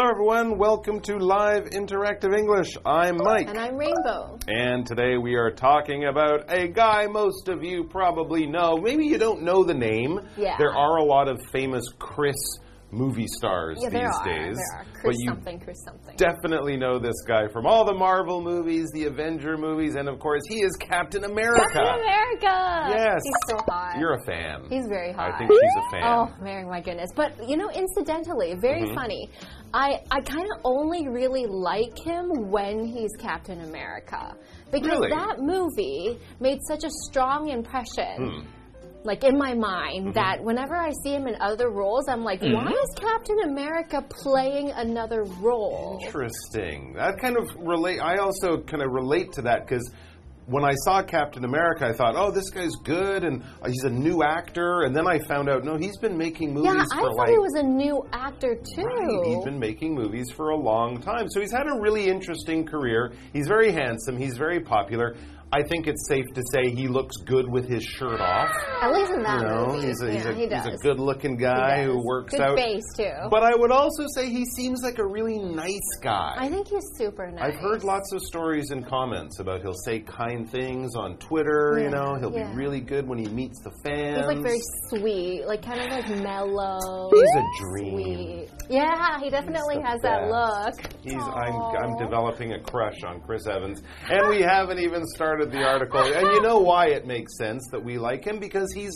Hello, everyone. Welcome to Live Interactive English. I'm Mike. And I'm Rainbow. And today we are talking about a guy most of you probably know. Maybe you don't know the name. Yeah. There are a lot of famous Chris movie stars Yeah, these there are. days. There are. but Chris you something, Chris something. definitely know this guy from all the Marvel movies, the Avenger movies, and of course, he is Captain America. Captain America! Yes. He's so hot. You're a fan. He's very hot. I think she's a fan. Oh, Mary, my goodness. But, you know, incidentally, very Mm-hmm. funny. I, I kind of only really like him when he's Captain America. Because Really? that movie made such a strong impression. Hmm. Like in my mind, that whenever I see him in other roles, I'm like, why is Captain America playing another role? Interesting. That kind of relate. I also kind of relate to that because when I saw Captain America, I thought, "Oh, this guy's good," and uh, he's a new actor. And then I found out, no, he's been making movies Yeah, I for thought like. he was a new actor too. Right, He's been making movies for a long time. So he's had a really interesting career. He's very handsome. He's very popular. I think it's safe to say he looks good with his shirt off. At least in that You know, movie. he's a, he's, yeah, a, he does. he's a good looking guy who works Good out. face too. But I would also say he seems like a really nice guy. I think he's super nice. I've heard lots of stories and comments about he'll say kind things on Twitter, you know, he'll yeah. be really good when he meets the fans. He's like very sweet, like kind of like mellow. He's a dream. Sweet. Yeah, he definitely has that look. He's I'm I'm developing a crush on Chris Evans. And we haven't even started the article. And you know why it makes sense that we like him? Because he's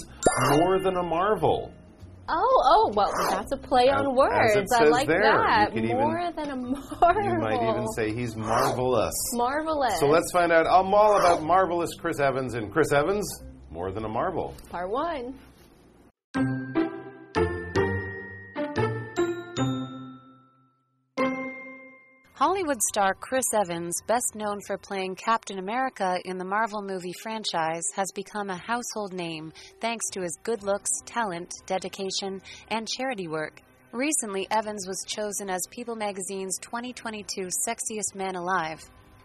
more than a Marvel. Oh, oh, well, that's a play As- on words. I like there. that. Could even- More than a marvel. You might even say he's marvelous. marvelous. So let's find out um, all about marvelous Chris Evans and Chris Evans, more than a Marvel. part one. Hollywood star Chris Evans, best known for playing Captain America in the Marvel movie franchise, has become a household name thanks to his good looks, talent, dedication, and charity work. Recently, Evans was chosen as People magazine's 2022 Sexiest Man Alive.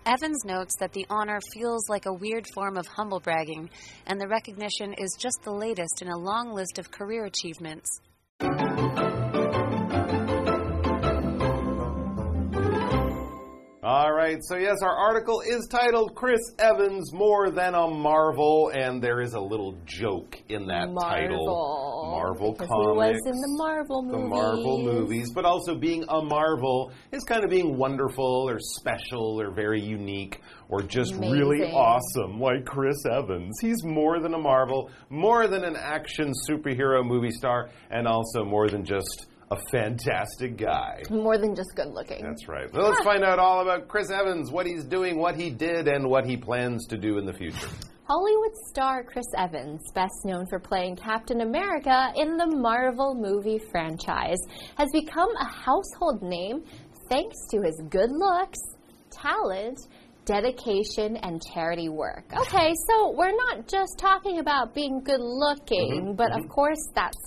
Evans notes that the honor feels like a weird form of humble bragging, and the recognition is just the latest in a long list of career achievements. All right, so yes, our article is titled Chris Evans More Than a Marvel, and there is a little joke in that title. Marvel. Marvel because comics. He was in the Marvel movies. the Marvel movies, but also being a Marvel is kind of being wonderful or special or very unique or just really awesome, like Chris Evans. He's more than a Marvel, more than an action superhero movie star, and also more than just a fantastic guy. More than just good looking. That's right. So let's find out all about Chris Evans, what he's doing, what he did, and what he plans to do in the future. Hollywood star Chris Evans, best known for playing Captain America in the Marvel movie franchise, has become a household name thanks to his good looks, talent, dedication, and charity work. Okay, so we're not just talking about being good looking, mm-hmm. but of mm-hmm. course that's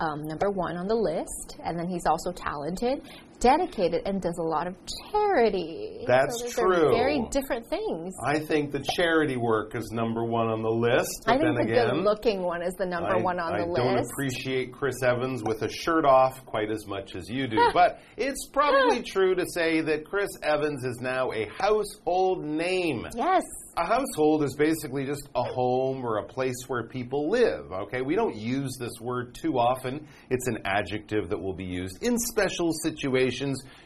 um, number one on the list, and then he's also talented, dedicated, and does a lot of charity. That's so true. Very different things. I think the charity work is number one on the list. But I think the good-looking one is the number I, one on I the list. I don't appreciate Chris Evans with a shirt off quite as much as you do. but it's probably true to say that Chris Evans is now a household name. yes. A household is basically just a home or a place where people live, okay? We don't use this word too often. It's an adjective that will be used in special situations.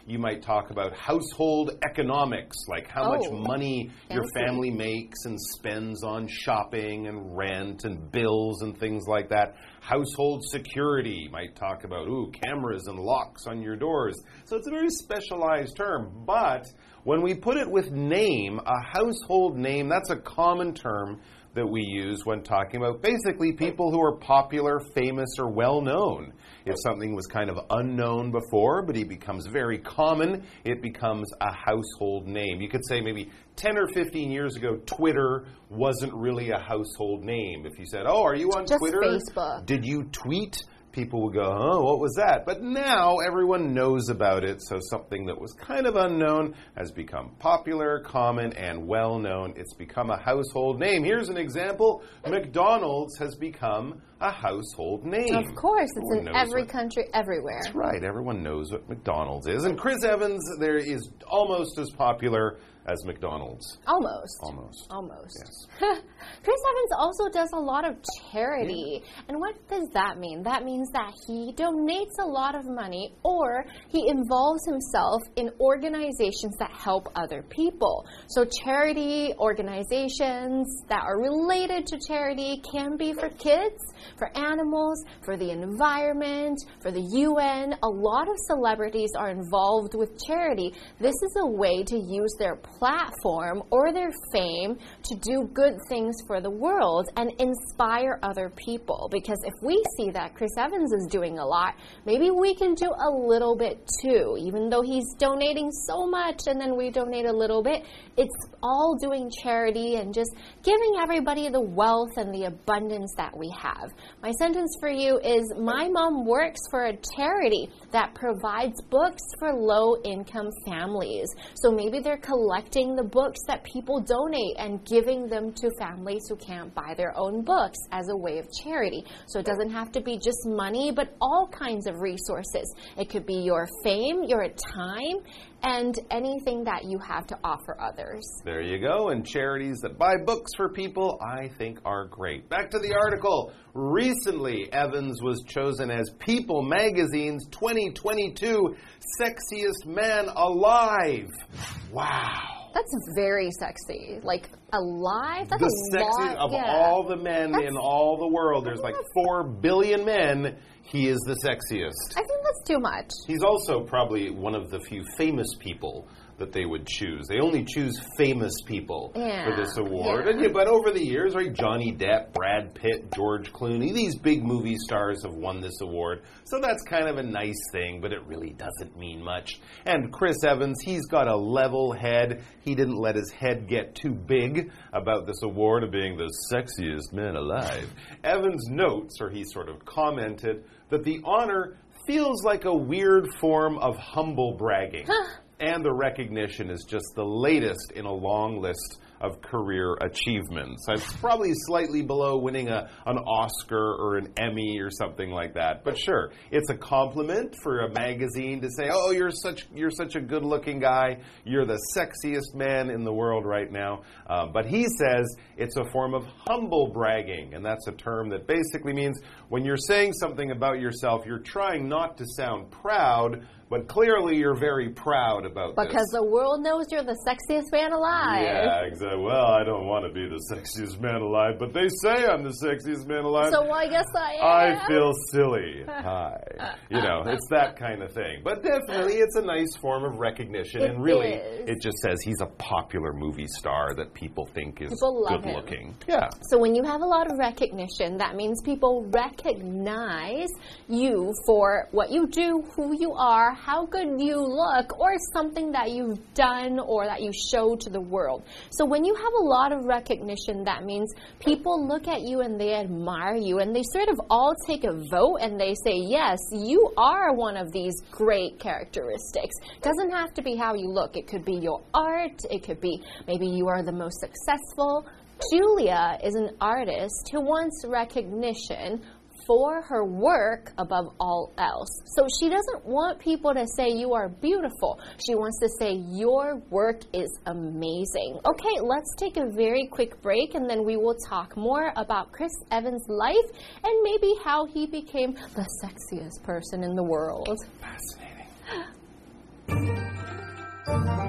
You might talk about household economics, like how much Oh, money your family makes and spends on shopping and rent and bills and things like that. Household security might talk about, ooh, cameras and locks on your doors. So it's a very specialized term, but when we put it with name, a household name, that's a common term that we use when talking about basically people who are popular, famous, or well known. If something was kind of unknown before, but it becomes very common, it becomes a household name. You could say maybe 10 or 15 years ago, Twitter wasn't really a household name. If you said, Oh, are you on Just Twitter? Facebook. Did you tweet? People would go, oh, what was that? But now everyone knows about it, so something that was kind of unknown has become popular, common, and well known. It's become a household name. Here's an example McDonald's has become a household name. Of course, it's Everyone in every what- country, everywhere. That's right. Everyone knows what McDonald's is. And Chris Evans there is almost as popular as McDonald's. Almost. Almost. Almost. Yes. Chris Evans also does a lot of charity. And what does that mean? That means that he donates a lot of money or he involves himself in organizations that help other people. So, charity organizations that are related to charity can be for kids, for animals, for the environment, for the UN. A lot of celebrities are involved with charity. This is a way to use their platform or their fame to do good things for the world and inspire other people. Because if we see that Chris Evans is doing a lot, maybe we can do a little bit too. Even though he's donating so much and then we donate a little bit, it's all doing charity and just giving everybody the wealth and the abundance that we have. My sentence for you is My mom works for a charity that provides books for low income families. So maybe they're collecting the books that people donate and giving them to families who can't buy their own books as a way of charity. So it doesn't have to be just money, but all kinds of resources. It could be your fame, your time, and anything that you have to offer others. There you go. And charities that buy books for people, I think, are great. Back to the article. Recently, Evans was chosen as People Magazine's 2022 Sexiest Man Alive. Wow. That's very sexy. Like alive? That's the a sexiest lot. of yeah. all the men That's- in all the world. There's like 4 billion men. He is the sexiest. I think that's too much. He's also probably one of the few famous people that they would choose. They only choose famous people for this award. yeah. And, yeah, but over the years, right, Johnny Depp, Brad Pitt, George Clooney, these big movie stars have won this award. So that's kind of a nice thing, but it really doesn't mean much. And Chris Evans, he's got a level head. He didn't let his head get too big about this award of being the sexiest man alive. Evans notes, or he sort of commented, that the honor feels like a weird form of humble bragging. And the recognition is just the latest in a long list of career achievements. It's probably slightly below winning a, an Oscar or an Emmy or something like that. But sure, it's a compliment for a magazine to say, "Oh, you're such you're such a good-looking guy. You're the sexiest man in the world right now." Um, but he says it's a form of humble bragging, and that's a term that basically means when you're saying something about yourself, you're trying not to sound proud, but clearly you're very proud about this. Because the world knows you're the sexiest man alive. Yeah, exactly. Well, I don't want to be the sexiest man alive, but they say I'm the sexiest man alive. So I guess I am. I feel silly. Hi. You know, it's that kind of thing. But definitely, it's a nice form of recognition. It and really, is. it just says he's a popular movie star that people think is People love good him. Yeah. So when you have a lot of recognition, that means people recognize you for what you do, who you are, how good you look, or something that you've done or that you show to the world. So when you have a lot of recognition, that means people look at you and they admire you and they sort of all take a vote and they say, yes, you are one of these great characteristics. Doesn't have to be how you look. It could be your art. It could be maybe you are the most successful. Julia is an artist who wants recognition for her work above all else. So she doesn't want people to say you are beautiful. She wants to say your work is amazing. Okay, let's take a very quick break and then we will talk more about Chris Evans' life and maybe how he became the sexiest person in the world. Fascinating.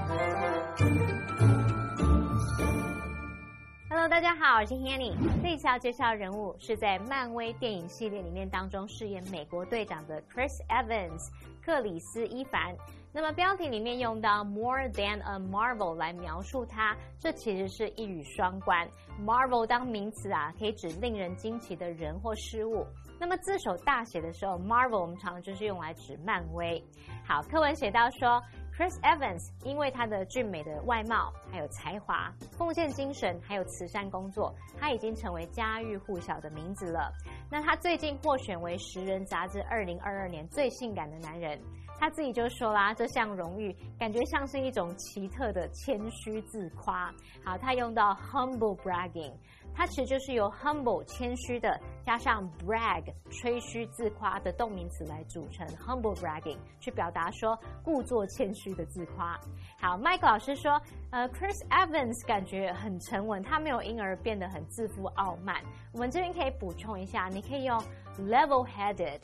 大家好，我是 Hanny。这一次要介绍人物是在漫威电影系列里面当中饰演美国队长的 Chris Evans 克里斯伊凡。那么标题里面用到 more than a marvel 来描述他，这其实是一语双关。Marvel 当名词啊，可以指令人惊奇的人或事物。那么字首大写的时候，Marvel 我们常常就是用来指漫威。好，课文写到说 Chris Evans 因为他的俊美的外貌、还有才华、奉献精神，还有慈善工作，他已经成为家喻户晓的名字了。那他最近获选为《时人》杂志二零二二年最性感的男人。他自己就说啦，这项荣誉感觉像是一种奇特的谦虚自夸。好，他用到 humble bragging。它其实就是由 humble 谦虚的，加上 brag 吹嘘自夸的动名词来组成 humble bragging，去表达说故作谦虚的自夸。好，Mike 老师说，呃，Chris Evans 感觉很沉稳，他没有因而变得很自负傲慢。我们这边可以补充一下，你可以用 level-headed。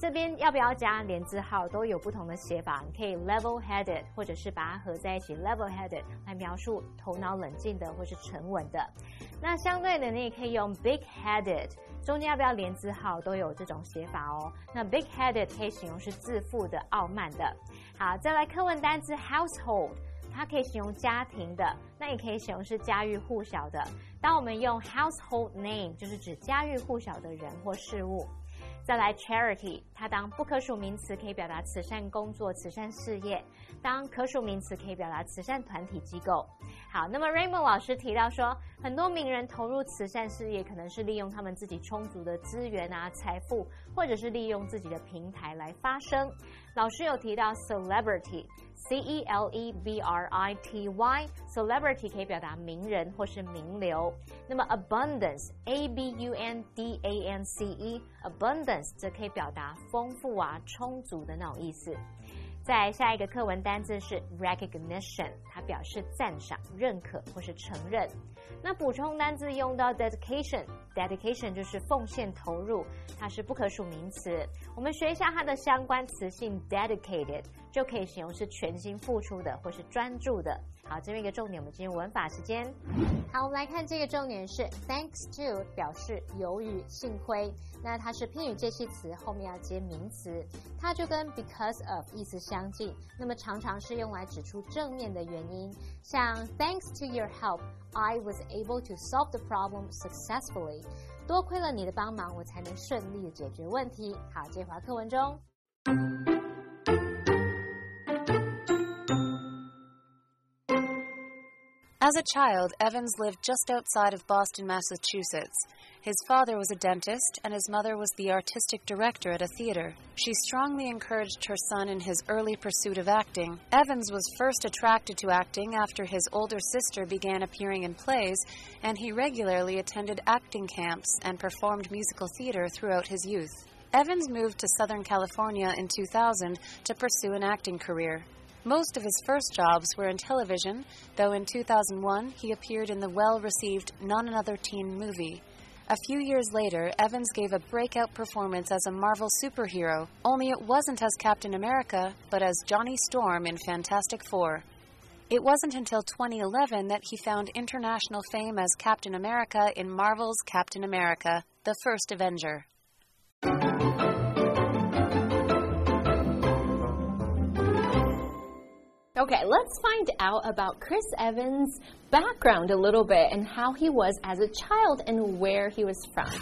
这边要不要加连字号都有不同的写法，你可以 level-headed，或者是把它合在一起 level-headed 来描述头脑冷静的或是沉稳的。那相对的，你也可以用 big-headed，中间要不要连字号都有这种写法哦。那 big-headed 可以形容是自负的、傲慢的。好，再来课文单词 household，它可以形容家庭的，那也可以形容是家喻户晓的。当我们用 household name，就是指家喻户晓的人或事物。再来 charity，它当不可数名词可以表达慈善工作、慈善事业；当可数名词可以表达慈善团体机构。好，那么 Raymond 老师提到说，很多名人投入慈善事业，可能是利用他们自己充足的资源啊、财富，或者是利用自己的平台来发声。老师有提到 celebrity。C E L E B R I T Y，celebrity 可以表达名人或是名流。那么 abundance，A B U N D A N C E，abundance 则可以表达丰富啊、充足的那种意思。在下一个课文单字是 recognition，它表示赞赏、认可或是承认。那补充单字用到 dedication，dedication 就是奉献、投入，它是不可数名词。我们学一下它的相关词性 dedicated，就可以形容是全心付出的或是专注的。好，这边一个重点，我们进入文法时间。好，我们来看这个重点是 thanks to，表示由于、幸亏。那它是偏语介系词，后面要接名词，它就跟 because of 意思相近。那么常常是用来指出正面的原因，像 thanks to your help, I was able to solve the problem successfully。多亏了你的帮忙，我才能顺利的解决问题。好，这话课文中。 As a child, Evans lived just outside of Boston, Massachusetts. His father was a dentist, and his mother was the artistic director at a theater. She strongly encouraged her son in his early pursuit of acting. Evans was first attracted to acting after his older sister began appearing in plays, and he regularly attended acting camps and performed musical theater throughout his youth. Evans moved to Southern California in 2000 to pursue an acting career. Most of his first jobs were in television, though in 2001 he appeared in the well received Not Another Teen movie. A few years later, Evans gave a breakout performance as a Marvel superhero, only it wasn't as Captain America, but as Johnny Storm in Fantastic Four. It wasn't until 2011 that he found international fame as Captain America in Marvel's Captain America, the First Avenger. Okay, let's find out about Chris Evans' background a little bit and how he was as a child and where he was from.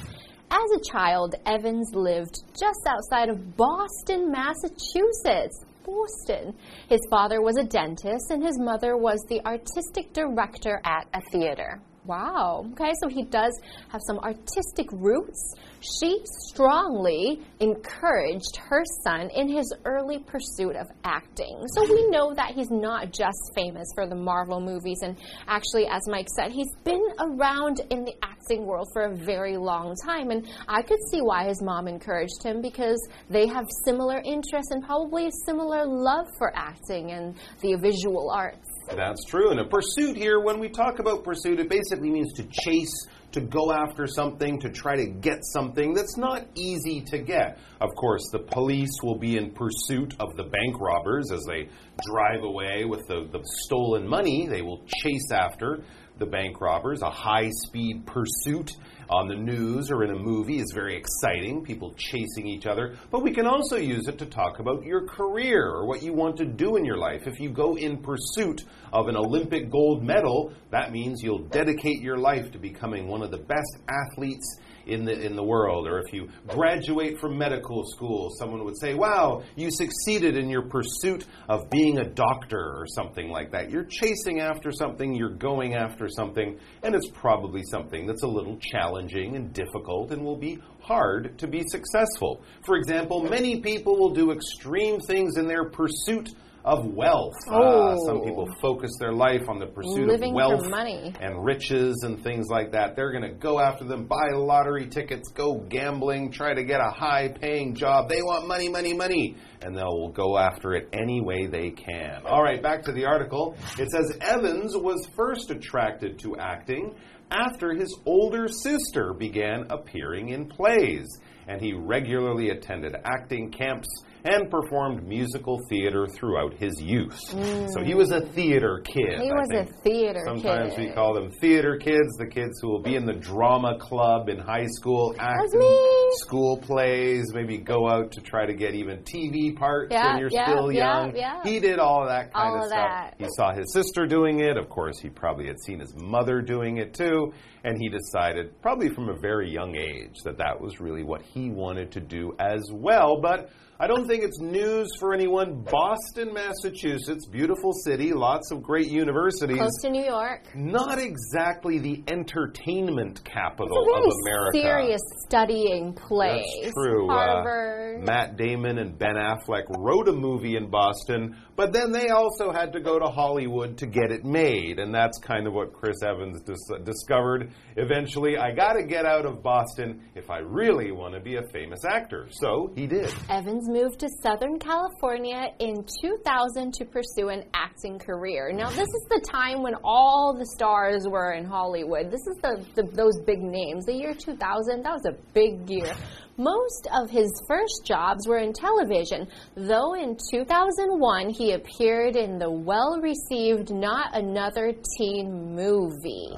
As a child, Evans lived just outside of Boston, Massachusetts. Boston. His father was a dentist and his mother was the artistic director at a theater. Wow. Okay, so he does have some artistic roots. She strongly encouraged her son in his early pursuit of acting. So we know that he's not just famous for the Marvel movies, and actually, as Mike said, he's been around in the acting world for a very long time. And I could see why his mom encouraged him because they have similar interests and probably a similar love for acting and the visual arts. That's true. And a pursuit here, when we talk about pursuit, it basically means to chase, to go after something, to try to get something that's not easy to get. Of course, the police will be in pursuit of the bank robbers as they drive away with the, the stolen money. They will chase after the bank robbers. A high speed pursuit on the news or in a movie is very exciting, people chasing each other. But we can also use it to talk about your career or what you want to do in your life. If you go in pursuit of an Olympic gold medal, that means you'll dedicate your life to becoming one of the best athletes in the in the world or if you graduate from medical school someone would say wow you succeeded in your pursuit of being a doctor or something like that. You're chasing after something you're going after something and it's probably something that's a little challenging and difficult and will be hard to be successful. For example many people will do extreme things in their pursuit of wealth. Uh, some Oh. people focus their life on the pursuit Living of wealth money. and riches and things like that. They're going to go after them, buy lottery tickets, go gambling, try to get a high paying job. They want money, money, money. And they'll go after it any way they can. All right, back to the article. It says Evans was first attracted to acting after his older sister began appearing in plays. And he regularly attended acting camps and performed musical theater throughout his youth. Mm. So he was a theater kid. He I was a theater Sometimes kid. we call them theater kids, the kids who will be in the drama club in high school, act in me. School plays, maybe go out to try to get even TV parts Yeah, when you're yeah, still young. yeah. He did all of that kind All of stuff. that. He saw his sister doing it. Of course, he probably had seen his mother doing it too. And he decided, probably from a very young age, that that was really what he wanted to do as well. But I don't think it's news for anyone. Boston, Massachusetts, beautiful city, lots of great universities Close to New York. not exactly the entertainment capital It's a very of America. serious studying place. That's true. Uh, Matt Damon and Ben Affleck wrote a movie in Boston, but then they also had to go to Hollywood to get it made, and that's kind of what Chris Evans dis- discovered. Eventually, I got to get out of Boston if I really want to be a famous actor. So he did. Evans moved to Southern California in 2000 to pursue an acting career. Now, this is the time when all the stars were in Hollywood. This is the, the those big names. The year 2000, that was a big year. Most of his first jobs were in television, though in 2001 he appeared in the well received Not Another Teen movie.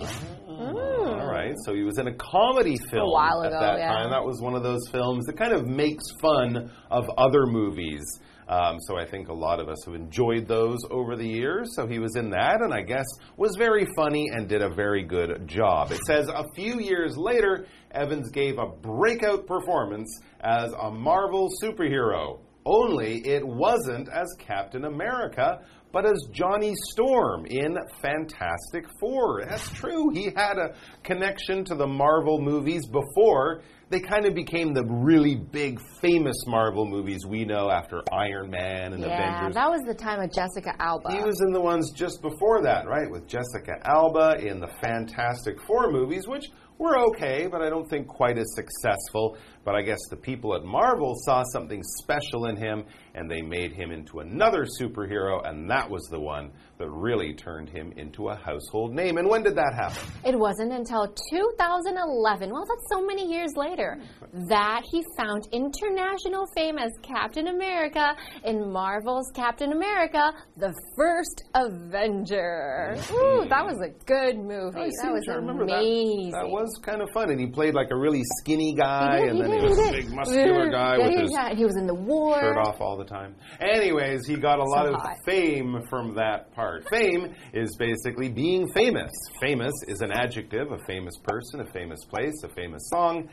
All right, so he was in a comedy film a while at ago, that yeah. time. That was one of those films that kind of makes fun of other movies. Um, so I think a lot of us have enjoyed those over the years. So he was in that, and I guess was very funny and did a very good job. It says a few years later, Evans gave a breakout performance as a Marvel superhero. Only it wasn't as Captain America, but as Johnny Storm in Fantastic Four. That's true. He had a connection to the Marvel movies before they kind of became the really big, famous Marvel movies we know after Iron Man and Yeah, Avengers. that was the time of Jessica Alba. He was in the ones just before that, right? With Jessica Alba in the Fantastic Four movies, which were okay, but I don't think quite as successful. But I guess the people at Marvel saw something special in him and they made him into another superhero, and that was the one that really turned him into a household name. And when did that happen? It wasn't until 2011, well, that's so many years later, that he found international fame as Captain America in Marvel's Captain America, the first Avenger. Ooh, that was a good oh, movie. I that was remember that. amazing. That, was kind of fun, and he played like a really skinny guy, He did, and he did, he was a big muscular guy with his yeah. He was in the war. shirt off all the time. Anyways, he got a lot of hot. fame from that part. Fame is basically being famous. Famous is an adjective, a famous person, a famous place, a famous song.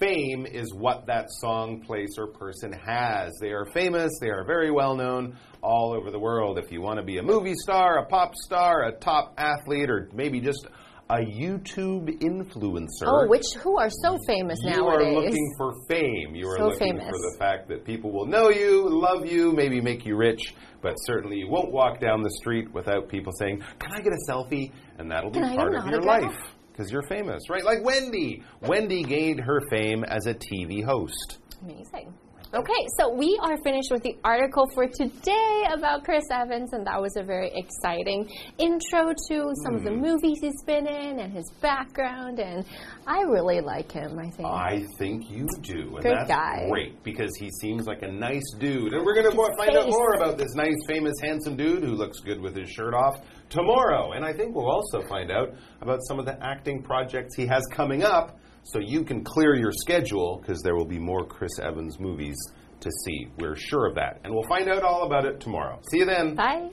Fame is what that song, place, or person has. They are famous, they are very well known all over the world. If you want to be a movie star, a pop star, a top athlete, or maybe just a YouTube influencer. Oh, which who are so famous You nowadays? You are looking for fame. You are So looking famous. for the fact that people will know you, love you, maybe make you rich, but certainly you won't walk down the street without people saying, Can I get a selfie? And that'll be I part of your life because you're famous, right? Like Wendy. Wendy gained her fame as a TV host. Amazing. Okay, so we are finished with the article for today about Chris Evans, and that was a very exciting intro to some of the Hmm. movies he's been in and his background, and I really like him, I think. I think you do. And Good that's guy. great because he seems like a nice dude. And we're going to find out more about this nice, famous, handsome dude who looks good with his shirt off tomorrow. And I think we'll also find out about some of the acting projects he has coming up so you can clear your schedule because there will be more Chris Evans movies to see. We're sure of that. And we'll find out all about it tomorrow. See you then. Bye.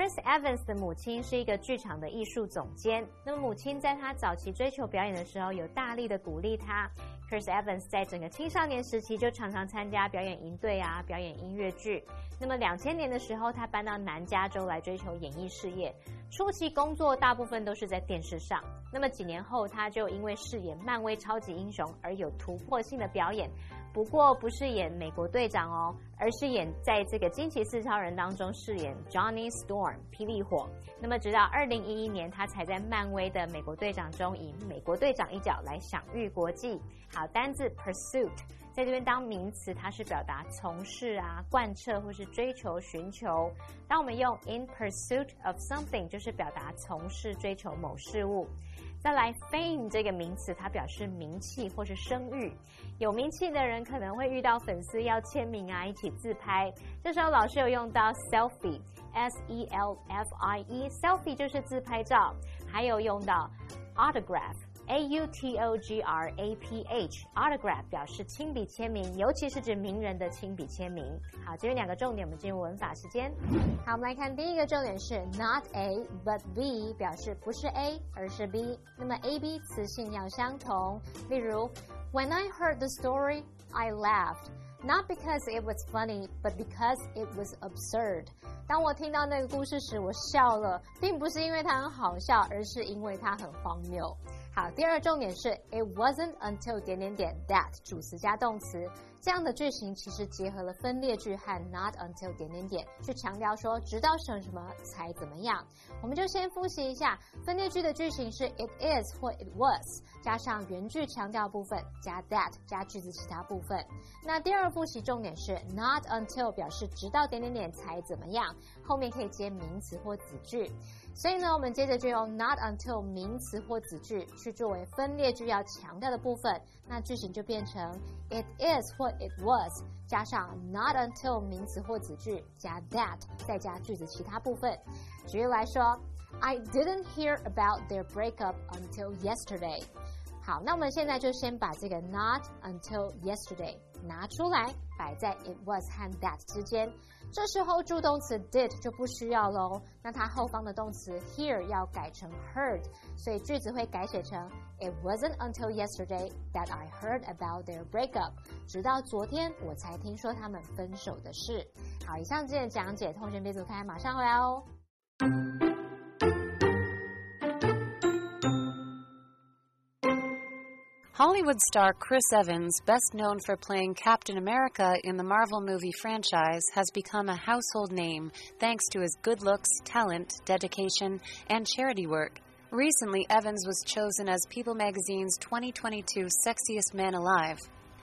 Chris Evans 的母亲是一个剧场的艺术总监。那么母亲在他早期追求表演的时候，有大力的鼓励他。Chris Evans 在整个青少年时期就常常参加表演营队啊，表演音乐剧。那么两千年的时候，他搬到南加州来追求演艺事业。初期工作大部分都是在电视上。那么几年后，他就因为饰演漫威超级英雄而有突破性的表演。不过不是演美国队长哦，而是演在这个惊奇四超人当中饰演 Johnny Storm 霹雳火。那么直到二零一一年，他才在漫威的美国队长中以美国队长一角来享誉国际。好，单字 pursuit 在这边当名词，它是表达从事啊、贯彻或是追求、寻求。当我们用 in pursuit of something，就是表达从事、追求某事物。再来，fame 这个名词，它表示名气或是声誉。有名气的人可能会遇到粉丝要签名啊，一起自拍。这时候老师有用到 selfie，s e l f i e，selfie 就是自拍照。还有用到 autograph a u t o g r a p h，autograph 表示亲笔签名，尤其是指名人的亲笔签名。好，这边两个重点，我们进入文法时间。好，我们来看第一个重点是 not A but B，表示不是 A 而是 B。那么 A B 词性要相同，例如。When I heard the story, I laughed. Not because it was funny, but because it was absurd. 当我听到那个故事时，我笑了，并不是因为它很好笑，而是因为它很荒谬。好，第二重点是 It wasn't until 点点点 that 主词加动词。这样的句型其实结合了分裂句和 not until 点点点，去强调说直到什么什么才怎么样。我们就先复习一下分裂句的句型是 it is 或 it was 加上原句强调部分加 that 加句子其他部分。那第二复习重点是 not until 表示直到点点点才怎么样，后面可以接名词或子句。所以呢，我们接着就用 not until 名词或子句去作为分列句要强调的部分，那句型就变成 it is 或 it was 加上 not until 名词或子句加 that 再加句子其他部分。举例来说，I didn't hear about their breakup until yesterday。好，那我们现在就先把这个 not until yesterday 拿出来，摆在 it was 和 that 之间。这时候助动词 did 就不需要喽，那它后方的动词 hear 要改成 heard，所以句子会改写成 It wasn't until yesterday that I heard about their breakup。直到昨天我才听说他们分手的事。好，以上这些讲解，同学别走开，马上回来哦。Hollywood star Chris Evans, best known for playing Captain America in the Marvel movie franchise, has become a household name thanks to his good looks, talent, dedication, and charity work. Recently, Evans was chosen as People magazine's 2022 Sexiest Man Alive.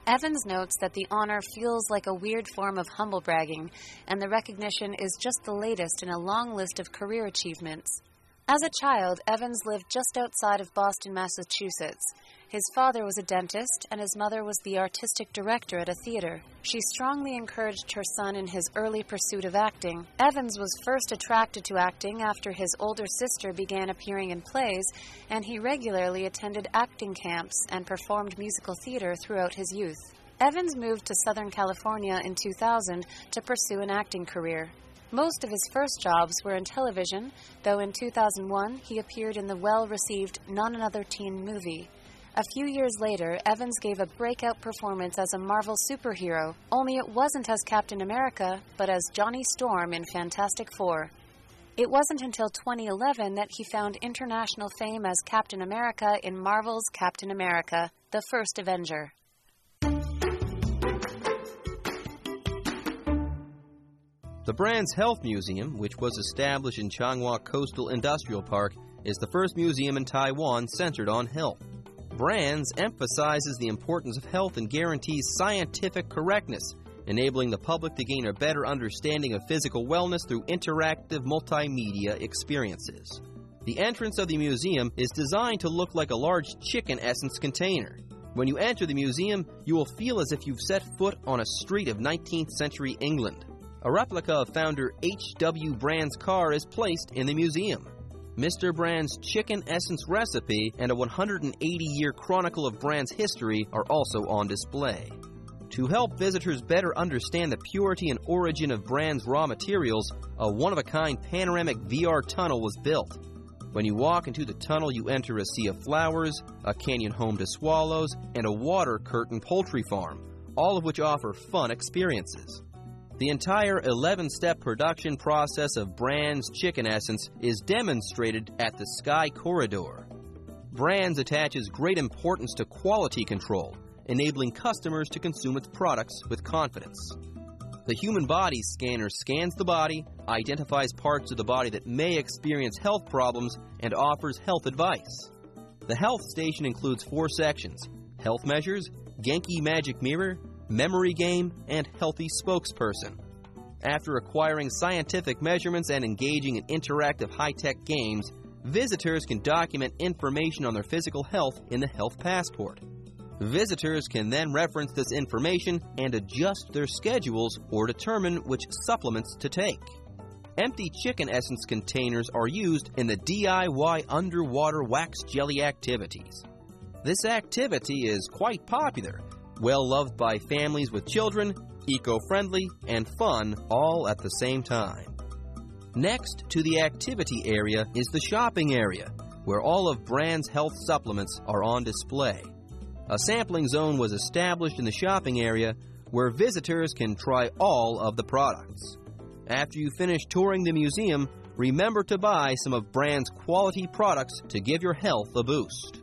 Evans notes that the honor feels like a weird form of humble bragging, and the recognition is just the latest in a long list of career achievements. As a child, Evans lived just outside of Boston, Massachusetts. His father was a dentist, and his mother was the artistic director at a theater. She strongly encouraged her son in his early pursuit of acting. Evans was first attracted to acting after his older sister began appearing in plays, and he regularly attended acting camps and performed musical theater throughout his youth. Evans moved to Southern California in 2000 to pursue an acting career. Most of his first jobs were in television, though in 2001 he appeared in the well received Not Another Teen movie. A few years later, Evans gave a breakout performance as a Marvel superhero, only it wasn't as Captain America, but as Johnny Storm in Fantastic Four. It wasn't until 2011 that he found international fame as Captain America in Marvel's Captain America, the First Avenger. The Brands Health Museum, which was established in Changhua Coastal Industrial Park, is the first museum in Taiwan centered on health. Brands emphasizes the importance of health and guarantees scientific correctness, enabling the public to gain a better understanding of physical wellness through interactive multimedia experiences. The entrance of the museum is designed to look like a large chicken essence container. When you enter the museum, you will feel as if you've set foot on a street of 19th century England. A replica of founder H.W. Brand's car is placed in the museum. Mr. Brand's chicken essence recipe and a 180 year chronicle of Brand's history are also on display. To help visitors better understand the purity and origin of Brand's raw materials, a one of a kind panoramic VR tunnel was built. When you walk into the tunnel, you enter a sea of flowers, a canyon home to swallows, and a water curtain poultry farm, all of which offer fun experiences. The entire 11 step production process of Brand's Chicken Essence is demonstrated at the Sky Corridor. Brands attaches great importance to quality control, enabling customers to consume its products with confidence. The human body scanner scans the body, identifies parts of the body that may experience health problems, and offers health advice. The health station includes four sections health measures, Genki Magic Mirror, Memory Game, and Healthy Spokesperson. After acquiring scientific measurements and engaging in interactive high tech games, visitors can document information on their physical health in the Health Passport. Visitors can then reference this information and adjust their schedules or determine which supplements to take. Empty chicken essence containers are used in the DIY underwater wax jelly activities. This activity is quite popular, well loved by families with children, eco friendly, and fun all at the same time. Next to the activity area is the shopping area, where all of Brand's health supplements are on display. A sampling zone was established in the shopping area where visitors can try all of the products. After you finish touring the museum, remember to buy some of Brand's quality products to give your health a boost.